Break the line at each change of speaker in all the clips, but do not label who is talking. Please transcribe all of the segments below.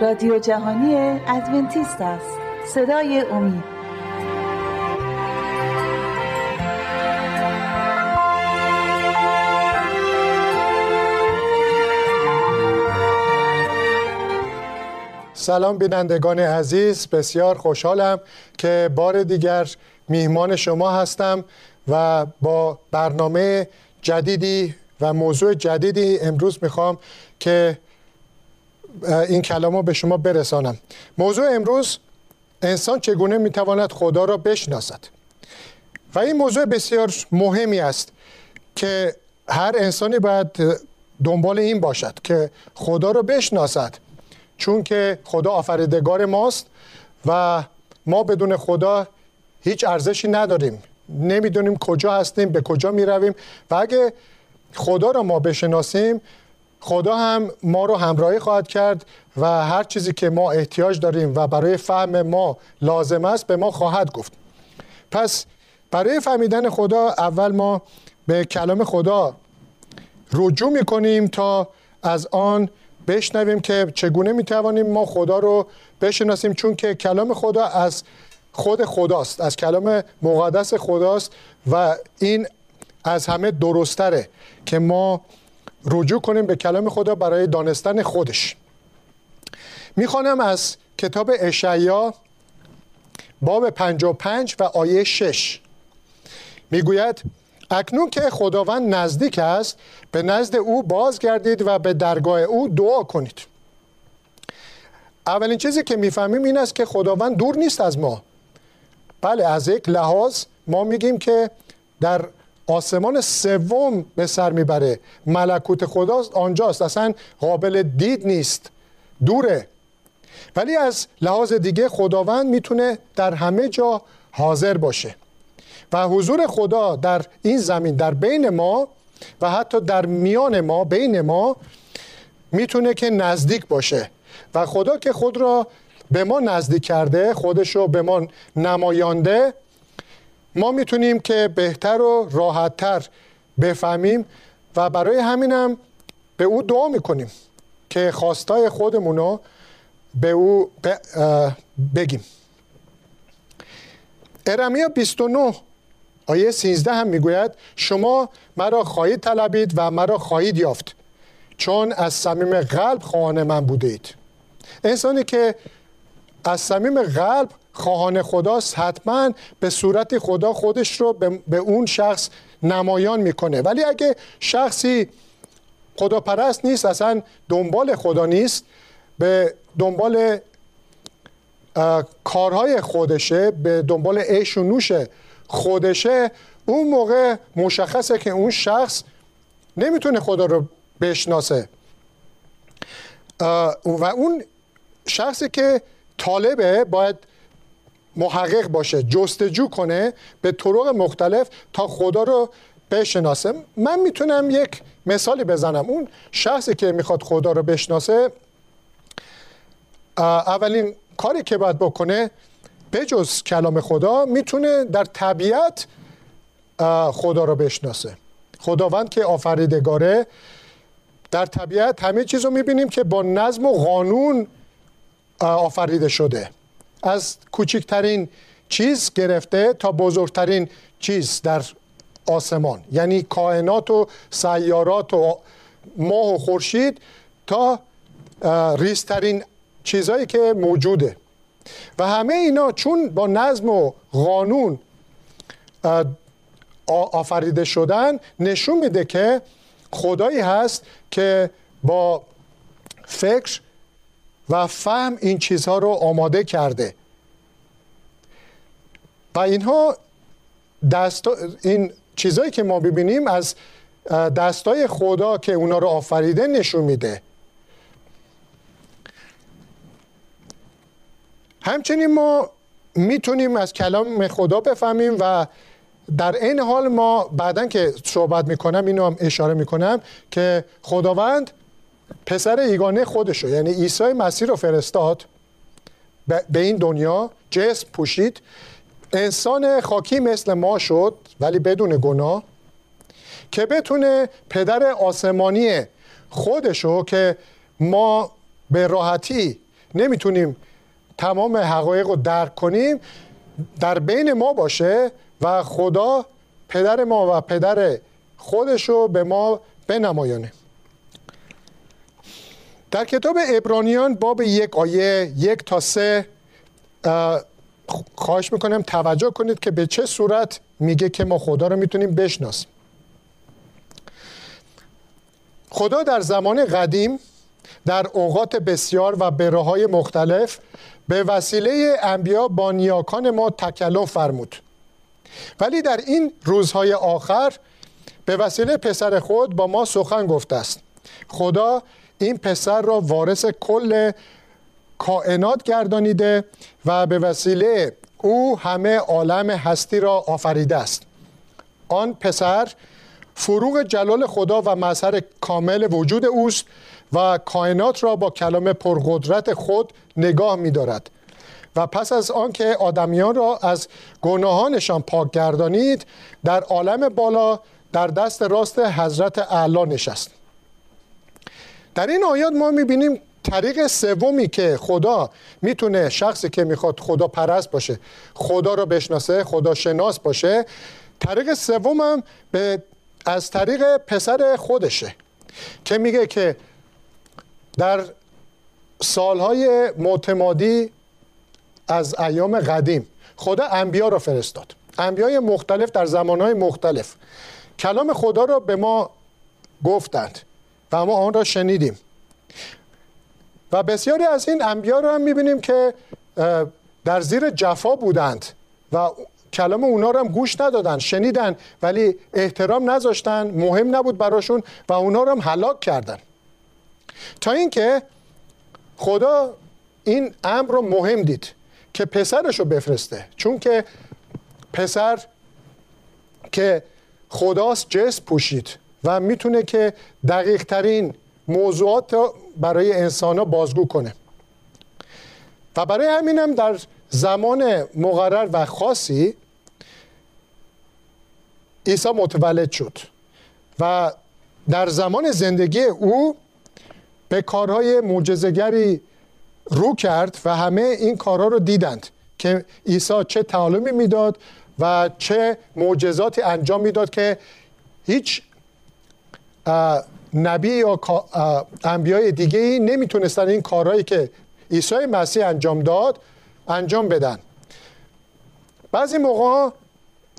رادیو جهانی ادونتیست است. صدای امید.
سلام بینندگان عزیز بسیار خوشحالم که بار دیگر میهمان شما هستم و با برنامه جدیدی و موضوع جدیدی امروز می‌خوام که این کلام به شما برسانم. موضوع امروز انسان چگونه می‌تواند خدا را بشناسد؟ و این موضوع بسیار مهمی است که هر انسانی باید دنبال این باشد که خدا را بشناسد چون که خدا آفریدگار ماست و ما بدون خدا هیچ ارزشی نداریم. نمی‌دونیم کجا هستیم به کجا می رویم و اگه خدا را ما بشناسیم خدا هم ما رو همراهی خواهد کرد و هر چیزی که ما احتیاج داریم و برای فهم ما لازم است به ما خواهد گفت. پس برای فهمیدن خدا اول ما به کلام خدا رجوع می کنیم تا از آن بشنویم که چگونه می توانیم ما خدا رو بشناسیم چون که کلام خدا از خود خداست از کلام مقدس خداست و این از همه درستره که ما رجوع کنیم به کلام خدا برای دانستن خودش. می‌خوانم از کتاب اشعیا باب 55 و آیه 6 می‌گوید اکنون که خداوند نزدیک است به نزد او بازگردید و به درگاه او دعا کنید. اولین چیزی که می‌فهمیم این است که خداوند دور نیست از ما. بله از یک لحاظ ما میگیم که در آسمان سوم به سر می‌بره. ملکوت خداست آنجاست. اصلا قابل دید نیست. دوره. ولی از لحاظ دیگه خداوند می‌تونه در همه جا حاضر باشه. و حضور خدا در این زمین در بین ما و حتی در میان ما بین ما می‌تونه که نزدیک باشه. و خدا که خود را به ما نزدیک کرده خودش رو به ما نمایانده ما می‌تونیم که بهتر و راحتتر بفهمیم و برای همینم به او دعا می‌کنیم که خواستای خودمون رو به او بگیم. ارمیا 29 آیه 13 هم می‌گوید شما مرا خواهید طلبید و مرا خواهید یافت چون از صمیم قلب خواهان من بودید انسانی که از صمیم قلب خواهان خداست حتما به صورت خدا خودش رو به اون شخص نمایان می‌کنه. ولی اگه شخصی خداپرست نیست اصلا دنبال خدا نیست به دنبال کارهای خودشه به دنبال عیش و نوش خودشه اون موقع مشخصه که اون شخص نمی‌تونه خدا رو بشناسه. و اون شخصی که طالبه باید محقق باشه جستجو کنه به طرق مختلف تا خدا رو بشناسه. من می‌تونم یک مثالی بزنم. اون شخصی که می‌خواد خدا رو بشناسه اولین کاری که باید بکنه بجز کلام خدا می‌تونه در طبیعت خدا رو بشناسه. خداوند که آفریدگاره در طبیعت همه چیز رو می‌بینیم که با نظم و قانون آفریده شده. از کوچکترین چیز گرفته تا بزرگترین چیز در آسمان. یعنی کائنات و سیارات و ماه و خورشید تا ریزترین چیزهایی که موجوده. و همه اینا چون با نظم و قانون آفریده شدن نشون میده که خدایی هست که با فکر و فهم این چیزها رو آماده کرده. و اینها دست این چیزهایی که ما ببینیم از دستای خدا که اونا رو آفریده نشون میده. همچنین ما می‌تونیم از کلام خدا بفهمیم و در این حال ما بعدا که صحبت می‌کنم اینو هم اشاره می‌کنم که خداوند پسر ایگانه خودشو یعنی عیسی مسیح رو فرستاد به این دنیا جسم پوشید. انسان خاکی مثل ما شد ولی بدون گناه که بتونه پدر آسمانی خودشو که ما به راحتی نمی‌تونیم تمام حقایق رو درک کنیم در بین ما باشه و خدا پدر ما و پدر خودش رو به ما بنمایانه. در کتاب ابرانیان باب یک آیه یک تا سه خواهش می‌کنم توجه کنید که به چه صورت میگه که ما خدا رو می‌تونیم بشناسیم. خدا در زمان قدیم در اوقات بسیار و به مختلف به وسیله انبیا با نیاکان ما تکلم فرمود. ولی در این روزهای آخر به وسیله پسر خود با ما سخن گفته است. خدا این پسر را وارث کل کائنات گردانیده و به وسیله او همه عالم هستی را آفریده است. آن پسر فروغ جلال خدا و مظهر کامل وجود اوست و کائنات را با کلام پرقدرت خود نگاه می دارد و پس از آنکه آدمیان را از گناهانشان پاک گردانید در عالم بالا در دست راست حضرت اعلی نشست. در این آیات ما می‌بینیم طریق سومی که خدا می‌تونه شخصی که می‌خواد خدا پرست باشه خدا رو بشناسه خدا شناس باشه طریق سوم هم به از طریق پسر خودشه که میگه که در سالهای معتمادی از ایام قدیم خدا انبیا را فرستاد. انبیای مختلف در زمانهای مختلف. کلام خدا را به ما گفتند. و ما آن را شنیدیم. و بسیاری از این انبیا رو هم می‌بینیم که در زیر جفا بودند و کلام اونا رو هم گوش ندادن شنیدن ولی احترام نذاشتن مهم نبود براشون و اونا رو هم هلاک کردن. تا اینکه خدا این امر رو مهم دید که پسرش رو بفرسته. چون که پسر که خداست جس پوشید. و می‌تونه که دقیق ترین موضوعات برای انسان ها بازگو کنه. و برای همینم در زمان مقرر و خاصی عیسی متولد شد و در زمان زندگی او به کارهای معجزه‌گری رو کرد و همه این کارها رو دیدند که عیسی چه تعالمی می‌داد و چه معجزاتی انجام می‌داد که هیچ نبی یا انبیای دیگه ای نمی‌تونستن این کارهایی که عیسی مسیح انجام داد انجام بدن. بعضی موقع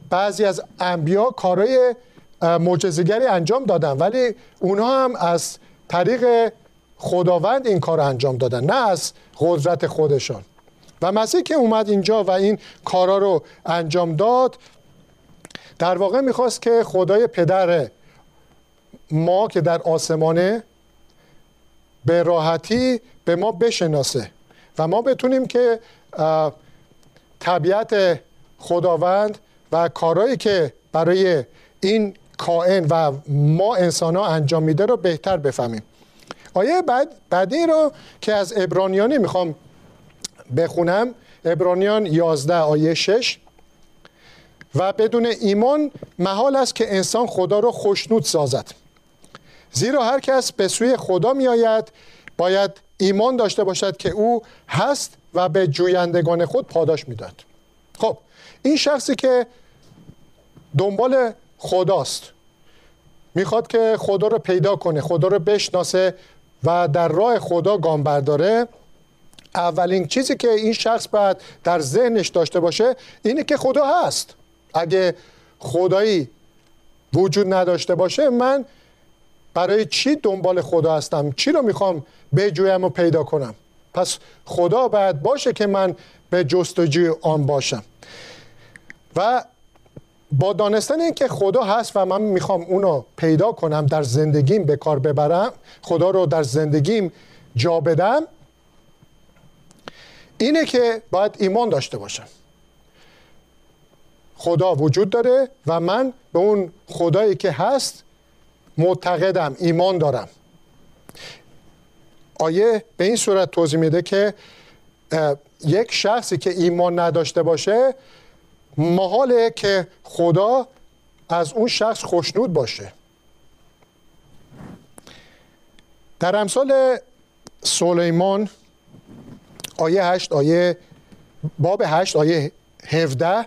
بعضی از انبیا کارهای معجزه‌گری انجام دادن ولی اونها هم از طریق خداوند این کار انجام دادن نه از قدرت خودشان. و مسیح که اومد اینجا و این کارا رو انجام داد در واقع می‌خواست که خدای پدر ما که در آسمانه به راحتی به ما بشناسه و ما بتونیم که طبیعت خداوند و کارهایی که برای این کائن و ما انسان ها انجام میده رو بهتر بفهمیم. آیه بعد بعدی رو که از ابرانیانی می‌خوام بخونم ابرانیان 11 آیه 6 و بدون ایمان محال است که انسان خدا رو خوشنود سازد. زیرا هر کس به سوی خدا می آید باید ایمان داشته باشد که او هست و به جویندگان خود پاداش می‌داد خب این شخصی که دنبال خداست می‌خواد که خدا رو پیدا کنه خدا رو بشناسه و در راه خدا گام برداره اولین چیزی که این شخص باید در ذهنش داشته باشه اینه که خدا هست. اگه خدایی وجود نداشته باشه من برای چی دنبال خدا هستم؟ چی رو می‌خوام بجویم و پیدا کنم؟ پس خدا باید باشه که من به جستجوی آن باشم. و با دانستن اینکه خدا هست و من می‌خوام اونو پیدا کنم در زندگیم به کار ببرم خدا رو در زندگیم جا بدم اینه که باید ایمان داشته باشم. خدا وجود داره و من به اون خدایی که هست معتقدم ایمان دارم. آیه به این صورت توضیح میده که یک شخصی که ایمان نداشته باشه محاله که خدا از اون شخص خوشنود باشه. در امثال سلیمان آیه 8 آیه باب 8 آیه 17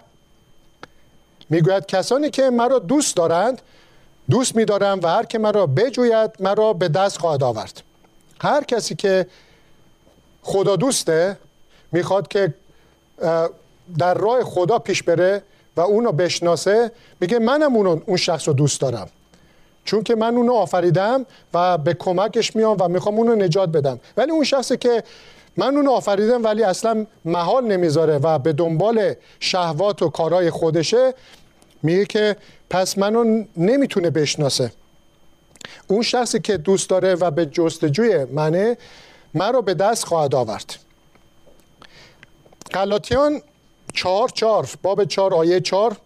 می‌گوید کسانی که مرا دوست دارند دوست میدارم و هر که مرا بجوید مرا به دست خواهد آورد. هر کسی که خدا دوسته می‌خواد که در راه خدا پیش بره و اونو بشناسه میگه منم اونو اون شخص رو دوست دارم. چون که من اونو آفریدم و به کمکش میام و می‌خوام اونو نجات بدم. ولی اون شخصی که من اونو آفریدم ولی اصلا محال نمی‌ذاره و به دنبال شهوات و کارهای خودشه میگه که پس منو نمی‌تونه بشناسه. اون شخصی که دوست داره و به جستجوی منه من رو به دست خواهد آورد. قلاتیان چهار چهار باب چهار آیه چهار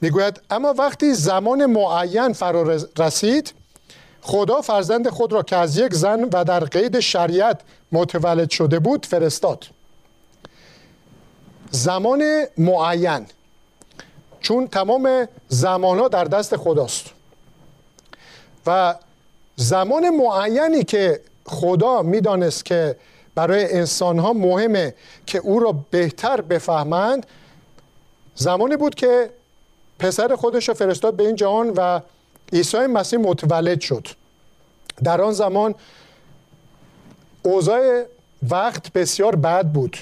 می‌گوید اما وقتی زمان معین فرا رسید خدا فرزند خود را که از یک زن و در قید شریعت متولد شده بود فرستاد. زمان معین. چون تمام زمان ها در دست خداست. و زمان معینی که خدا می‌دانست که برای انسان ها مهمه که او را بهتر بفهمند زمانی بود که پسر خودش را فرستاد به این جهان و عیسی مسیح متولد شد. در آن زمان اوضاع وقت بسیار بد بود.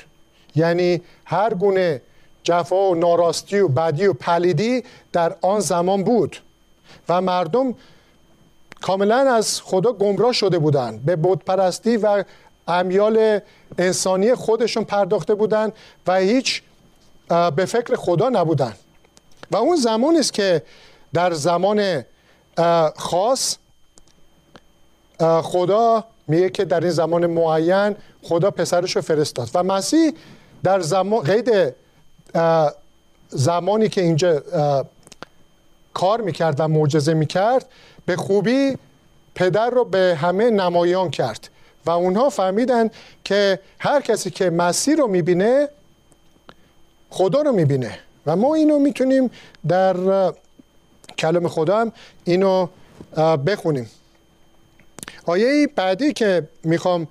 یعنی هر گونه جفا و ناراستی و بدی و پلیدی در آن زمان بود و مردم کاملا از خدا گمراه شده بودند به پرستی و امیال انسانی خودشون پرداخته بودند و هیچ به فکر خدا نبودن و اون زمان است که در زمان خاص خدا میگه که در این زمان معین خدا پسرش رو فرستاد. و مسیح در زمان قید زمانی که اینجا کار می‌کرد و معجزه می‌کرد به خوبی پدر رو به همه نمایان کرد و اونها فهمیدن که هر کسی که مسیح رو می‌بینه خدا رو می‌بینه. و ما اینو می‌تونیم در کلام خدا هم اینو بخونیم. آیه بعدی که می‌خوام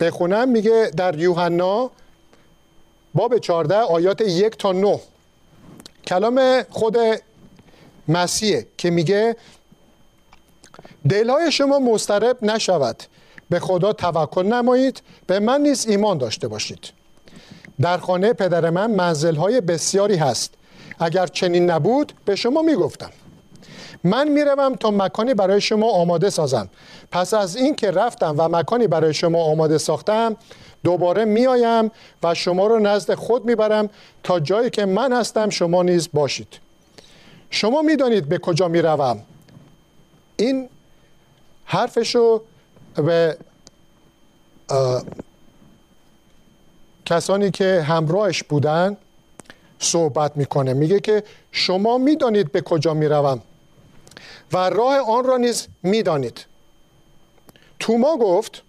بخونم میگه در یوحنا باب 14 آیات یک تا 9 کلام خود مسیحه که میگه دلهای شما مسترب نشود. به خدا توکل نمایید. به من نیز ایمان داشته باشید. در خانه پدر من منزل بسیاری هست. اگر چنین نبود به شما می‌گفتم. من می‌روم تا مکانی برای شما آماده سازم. پس از این که رفتم و مکانی برای شما آماده ساختم دوباره میآیم و شما رو نزد خود می‌برم تا جایی که من هستم شما نیز باشید. شما می‌دانید به کجا می‌روم. این حرفشو به کسانی که همراهش بودن صحبت می‌کنه. میگه که شما می‌دانید به کجا می‌روم و راه آن را نیز می‌دانید. توما گفت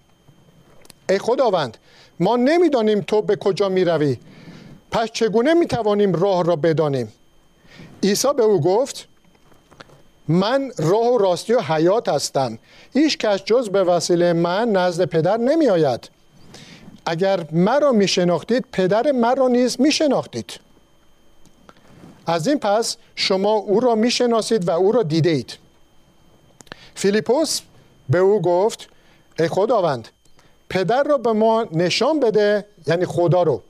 ای خداوند ما نمی‌دانیم تو به کجا می‌روی. پس چگونه می‌توانیم راه را بدانیم؟ عیسی به او گفت من راه و راستی و حیات هستم. هیچ کس جز به وسیله من نزد پدر نمی آید اگر مرا می شناختید پدر مرا نیز می شناختید از این پس شما او را می شناسید و او را دیده اید فیلیپوس به او گفت ای خداوند پدر را به ما نشان بده یعنی خدا رو.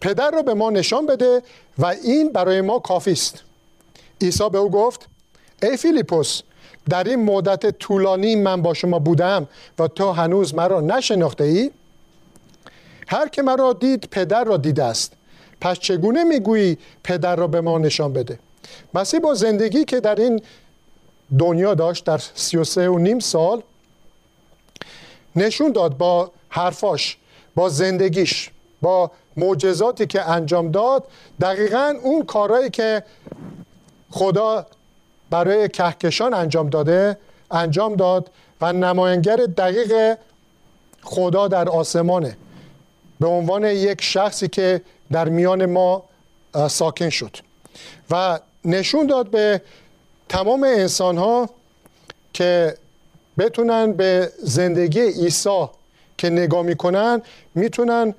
پدر را به ما نشان بده و این برای ما کافی است. عیسی به او گفت ای فیلیپوس در این مدت طولانی من با شما بودم و تو هنوز مرا نشناخته ای؟ هر که مرا دید پدر را دیده است. پس چگونه می‌گویی پدر را به ما نشان بده؟ مسیح با زندگی که در این دنیا داشت در سی و سه و نیم سال نشون داد با حرفاش با زندگیش با معجزاتی که انجام داد. دقیقا اون کارهایی که خدا برای کهکشان انجام داده انجام داد و نماینگر دقیق خدا در آسمانه. به عنوان یک شخصی که در میان ما ساکن شد. و نشون داد به تمام انسان ها که بتونن به زندگی عیسی که نگاه می‌کنن می‌تونن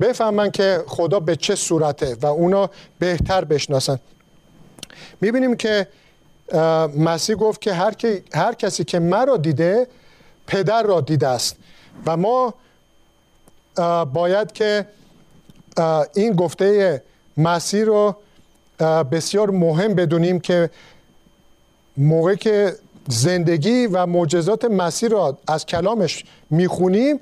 بفهمن که خدا به چه صورته و اونا بهتر بشناسن. می‌بینیم که مسیح گفت که هر, هر کسی که مرا دیده پدر را دیده است. و ما باید که این گفته مسیح رو بسیار مهم بدونیم که موقع که زندگی و معجزات مسیح را از کلامش می‌خونیم.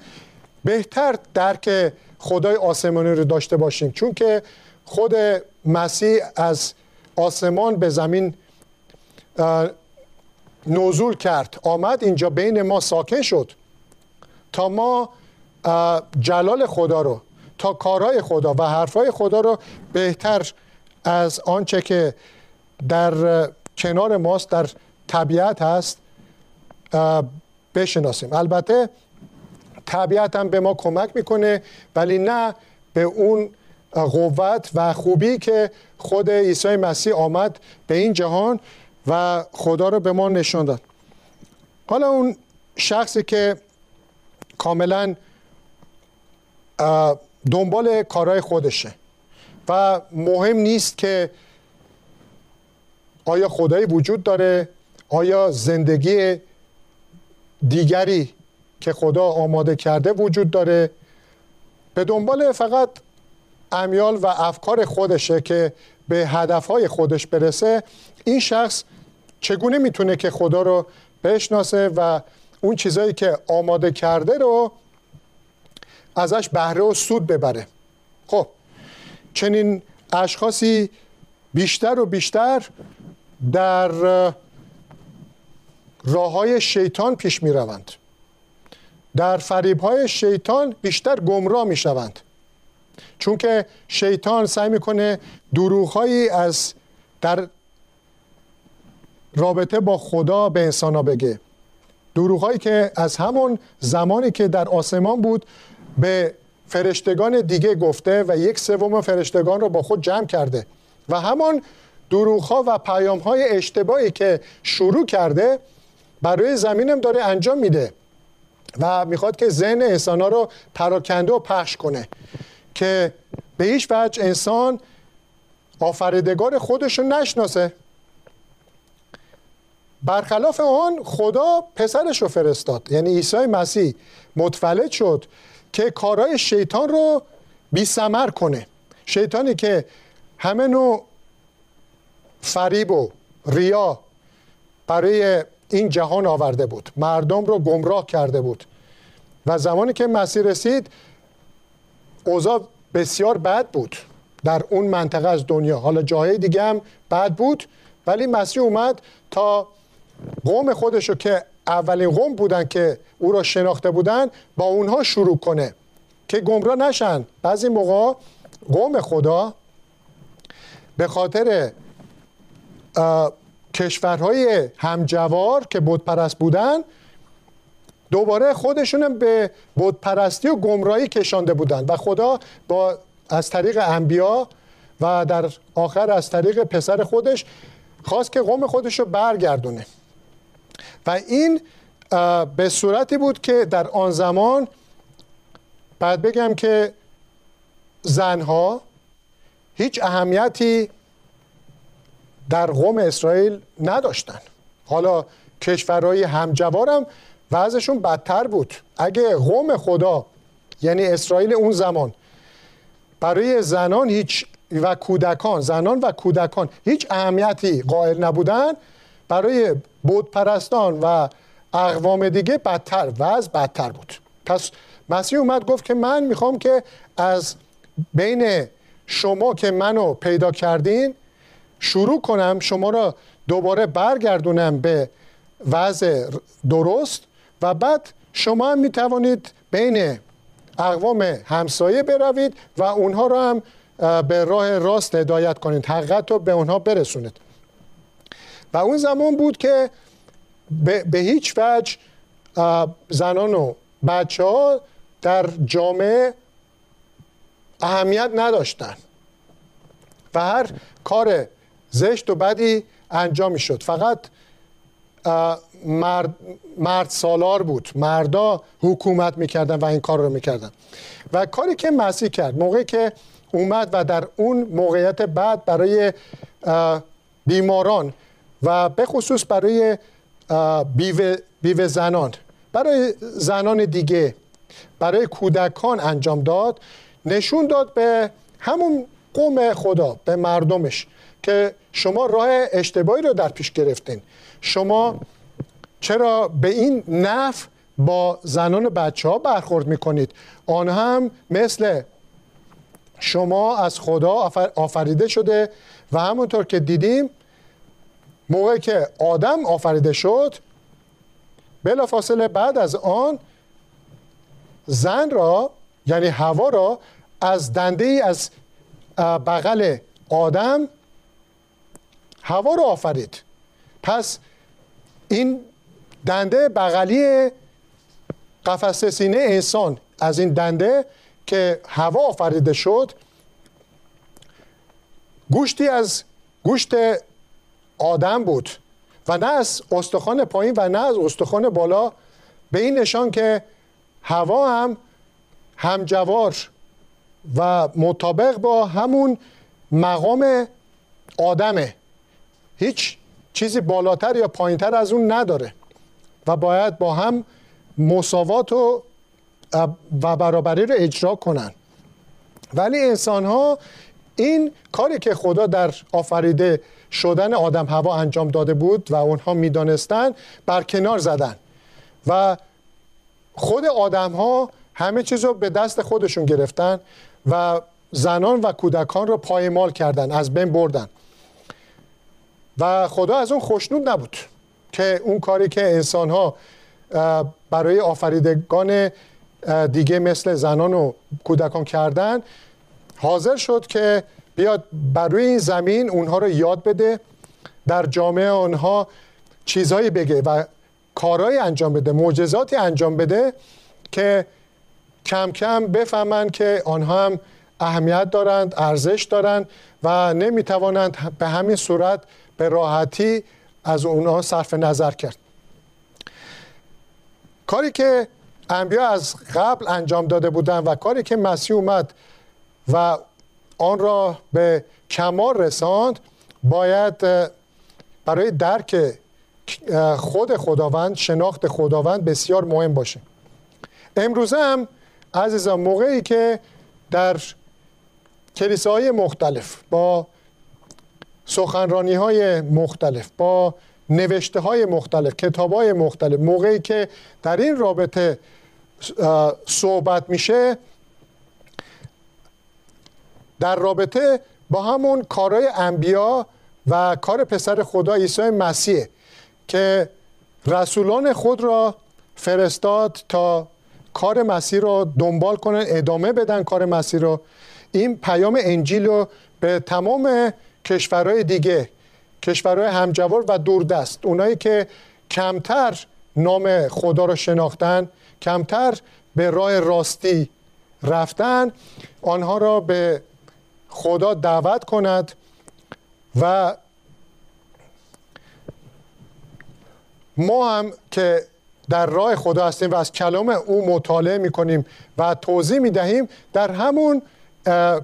بهتر درک خدای آسمانی رو داشته باشیم چون که خود مسیح از آسمان به زمین نزول کرد آمد اینجا بین ما ساکن شد تا ما جلال خدا رو تا کارهای خدا و حرفهای خدا رو بهتر از آنچه که در کنار ماست در طبیعت هست بشناسیم. البته طبیعت هم به ما کمک می‌کنه ولی نه به اون قوت و خوبی که خود عیسی مسیح آمد به این جهان و خدا رو به ما نشان داد. حالا اون شخصی که کاملا دنبال کارهای خودشه و مهم نیست که آیا خدایی وجود داره آیا زندگی دیگری که خدا آماده کرده وجود داره؟ به دنبال فقط امیال و افکار خودشه که به هدفهای خودش برسه این شخص چگونه می‌تونه که خدا رو بشناسه و اون چیزایی که آماده کرده رو ازش بهره و سود ببره؟ خب چنین اشخاصی بیشتر و بیشتر در راه های شیطان پیش می روند در فریب های شیطان بیشتر گمراه می شوند چون که شیطان سعی می‌کنه دروغهایی از در رابطه با خدا به انسان ها بگه. دروغهایی که از همون زمانی که در آسمان بود به فرشتگان دیگه گفته و یک سوم فرشتگان رو با خود جمع کرده و همان دروغ ها و پیام های اشتباهی که شروع کرده برای زمینم داره انجام میده و می‌خواد که ذهن انسان ها رو پراکنده و پخش کنه که به هیچ وجه انسان آفریدگار خودش رو نشناسه. برخلاف آن خدا پسرش رو فرستاد. یعنی عیسی مسیح متولد شد که کارهای شیطان رو بی سمر کنه. شیطانی که همه نوع فریب و ریا برای این جهان آورده بود. مردم رو گمراه کرده بود. و زمانی که مسیح رسید اوضاع بسیار بد بود. در اون منطقه از دنیا. حالا جاهای دیگه هم بد بود ولی مسیح اومد تا قوم خودشو که اولین قوم بودن که او را شناخته بودن با اونها شروع کنه. که گمراه نشن. بعضی موقع قوم خدا به خاطر کشورهای همجوار که بودپرست بودن دوباره خودشون به بودپرستی و گمراهی کشانده بودن و خدا با از طریق انبیا و در آخر از طریق پسر خودش خواست که قوم خودش رو برگردونه. و این به صورتی بود که در آن زمان بعد بگم که زنها هیچ اهمیتی در قوم اسرائیل نداشتن. حالا کشورهای همجوارم وضعشون بدتر بود. اگه قوم خدا یعنی اسرائیل اون زمان برای زنان هیچ و کودکان زنان و کودکان هیچ اهمیتی قائل نبودن برای بودپرستان و اقوام دیگه بدتر وضع بدتر بود. پس مسیح اومد گفت که من می‌خوام که از بین شما که منو پیدا کردین شروع کنم شما را دوباره برگردونم به وضع درست و بعد شما هم می‌توانید بین اقوام همسایه بروید و اونها را هم به راه راست هدایت کنید حقیقت رو به اونها برسونید. و اون زمان بود که به, هیچ وجه زنان و بچه ها در جامعه اهمیت نداشتن. و هر کار زشت و بدی انجام می شد فقط مرد, مرد سالار بود. مردا حکومت می‌کردن و این کار رو می‌کردن. و کاری که مسیح کرد موقعی که اومد و در اون موقعیت بعد برای بیماران و به خصوص برای بیوه, بیوه زنان برای زنان دیگه برای کودکان انجام داد نشون داد به همون قوم خدا به مردمش. که شما راه اشتباهی رو در پیش گرفتین. شما چرا به این نف با زنان بچه ها برخورد می‌کنید؟ آن هم مثل شما از خدا آفریده شده و همونطور که دیدیم موقعی که آدم آفریده شد بلا فاصله بعد از آن زن را یعنی هوا را از دنده از بغل آدم هوا را آفرید. پس این دنده بغلی قفس سینه انسان از این دنده که هوا آفریده شد گوشتی از گوشت آدم بود و نه از استخوان پایین و نه از استخوان بالا. به این نشان که هوا هم همجوار و مطابق با همون مقام آدمه. هیچ چیزی بالاتر یا پایینتر از اون نداره. و باید با هم مساوات و, و برابری رو اجرا کنن. ولی انسان ها این کاری که خدا در آفریده شدن آدم هوا انجام داده بود و اونها می‌دانستن کنار زدن. و خود آدم ها همه چیز رو به دست خودشون گرفتن و زنان و کودکان رو پایمال کردن از بین بردن. و خدا از اون خوشنود نبود که اون کاری که انسان ها برای آفریدگان دیگه مثل زنان و کودکان کردن حاضر شد که بیاد بر روی این زمین اونها رو یاد بده در جامعه آنها چیزهایی بگه و کارهایی انجام بده معجزاتی انجام بده که کم کم بفهمن که آنها هم اهمیت دارند ارزش دارند و نمی‌توانند به همین صورت به راحتی از اونها صرف نظر کرد. کاری که انبیا از قبل انجام داده بودند و کاری که مسیح اومد و آن را به کمال رساند باید برای درک خود خداوند شناخت خداوند بسیار مهم باشه. امروزه هم عزیزان موقعی که در کلیساهای مختلف با سخنرانی های مختلف با نوشته های مختلف کتاب های مختلف موقعی که در این رابطه صحبت میشه در رابطه با همون کارهای انبیا و کار پسر خدا عیسی مسیح که رسولان خود را فرستاد تا کار مسیح رو دنبال کنن ادامه بدن کار مسیح رو. این پیام انجیل رو به تمام کشورهای دیگه کشورهای همجوار و دوردست. اونایی که کمتر نام خدا رو شناختن کمتر به راه راستی رفتن آنها را به خدا دعوت کند و ما هم که در راه خدا هستیم و از کلام او مطالعه می‌کنیم و توضیح می‌دهیم در همون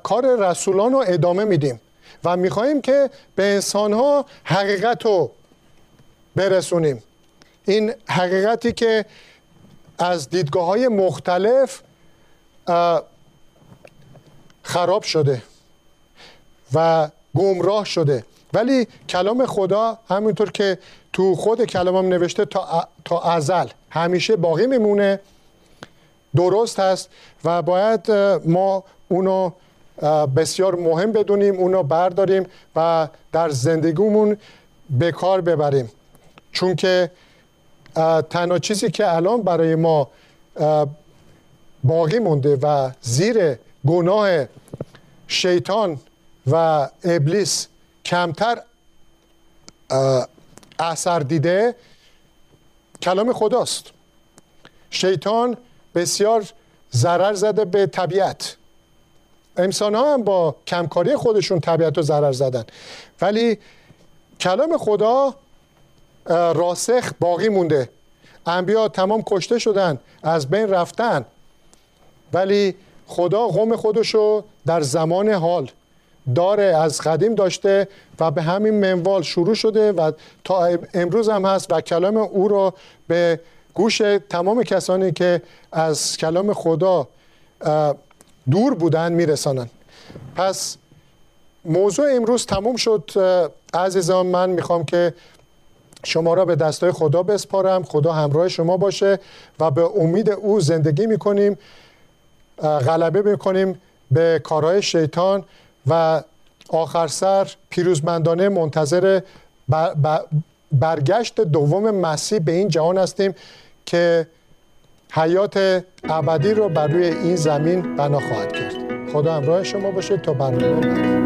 کار رسولان رو ادامه میدیم. و می‌خواهیم که به انسان ها حقیقت رو برسونیم. این حقیقتی که از دیدگاه های مختلف خراب شده و گمراه شده. ولی کلام خدا همینطور که تو خود کلامم نوشته تا, تا ازل همیشه باقی میمونه درست هست و باید ما اونو بسیار مهم بدونیم اونو برداریم و در زندگیمون به کار ببریم. چون که تنها چیزی که الان برای ما باقی مونده و زیر گناه شیطان و ابلیس کمتر اثر دیده کلام خداست. شیطان بسیار ضرر زده به طبیعت. انسان ها هم با کمکاری خودشون طبیعت رو ضرر زدن. ولی کلام خدا راسخ باقی مونده. انبیا تمام کشته شدن از بین رفتن. ولی خدا قوم خودشو در زمان حال داره از قدیم داشته و به همین منوال شروع شده و تا امروز هم هست و کلام او رو به گوش تمام کسانی که از کلام خدا دور بودن میرسانن. پس موضوع امروز تموم شد. عزیزان من می‌خوام که شما را به دستای خدا بسپارم. خدا همراه شما باشه و به امید او زندگی می‌کنیم غلبه می‌کنیم به کارهای شیطان و آخر سر پیروزمندانه منتظر برگشت دوم مسیح به این جهان هستیم که حیات ابدی رو بر روی این زمین بنا خواهد کرد. خدا همراه شما باشه. تا برنامه بعد.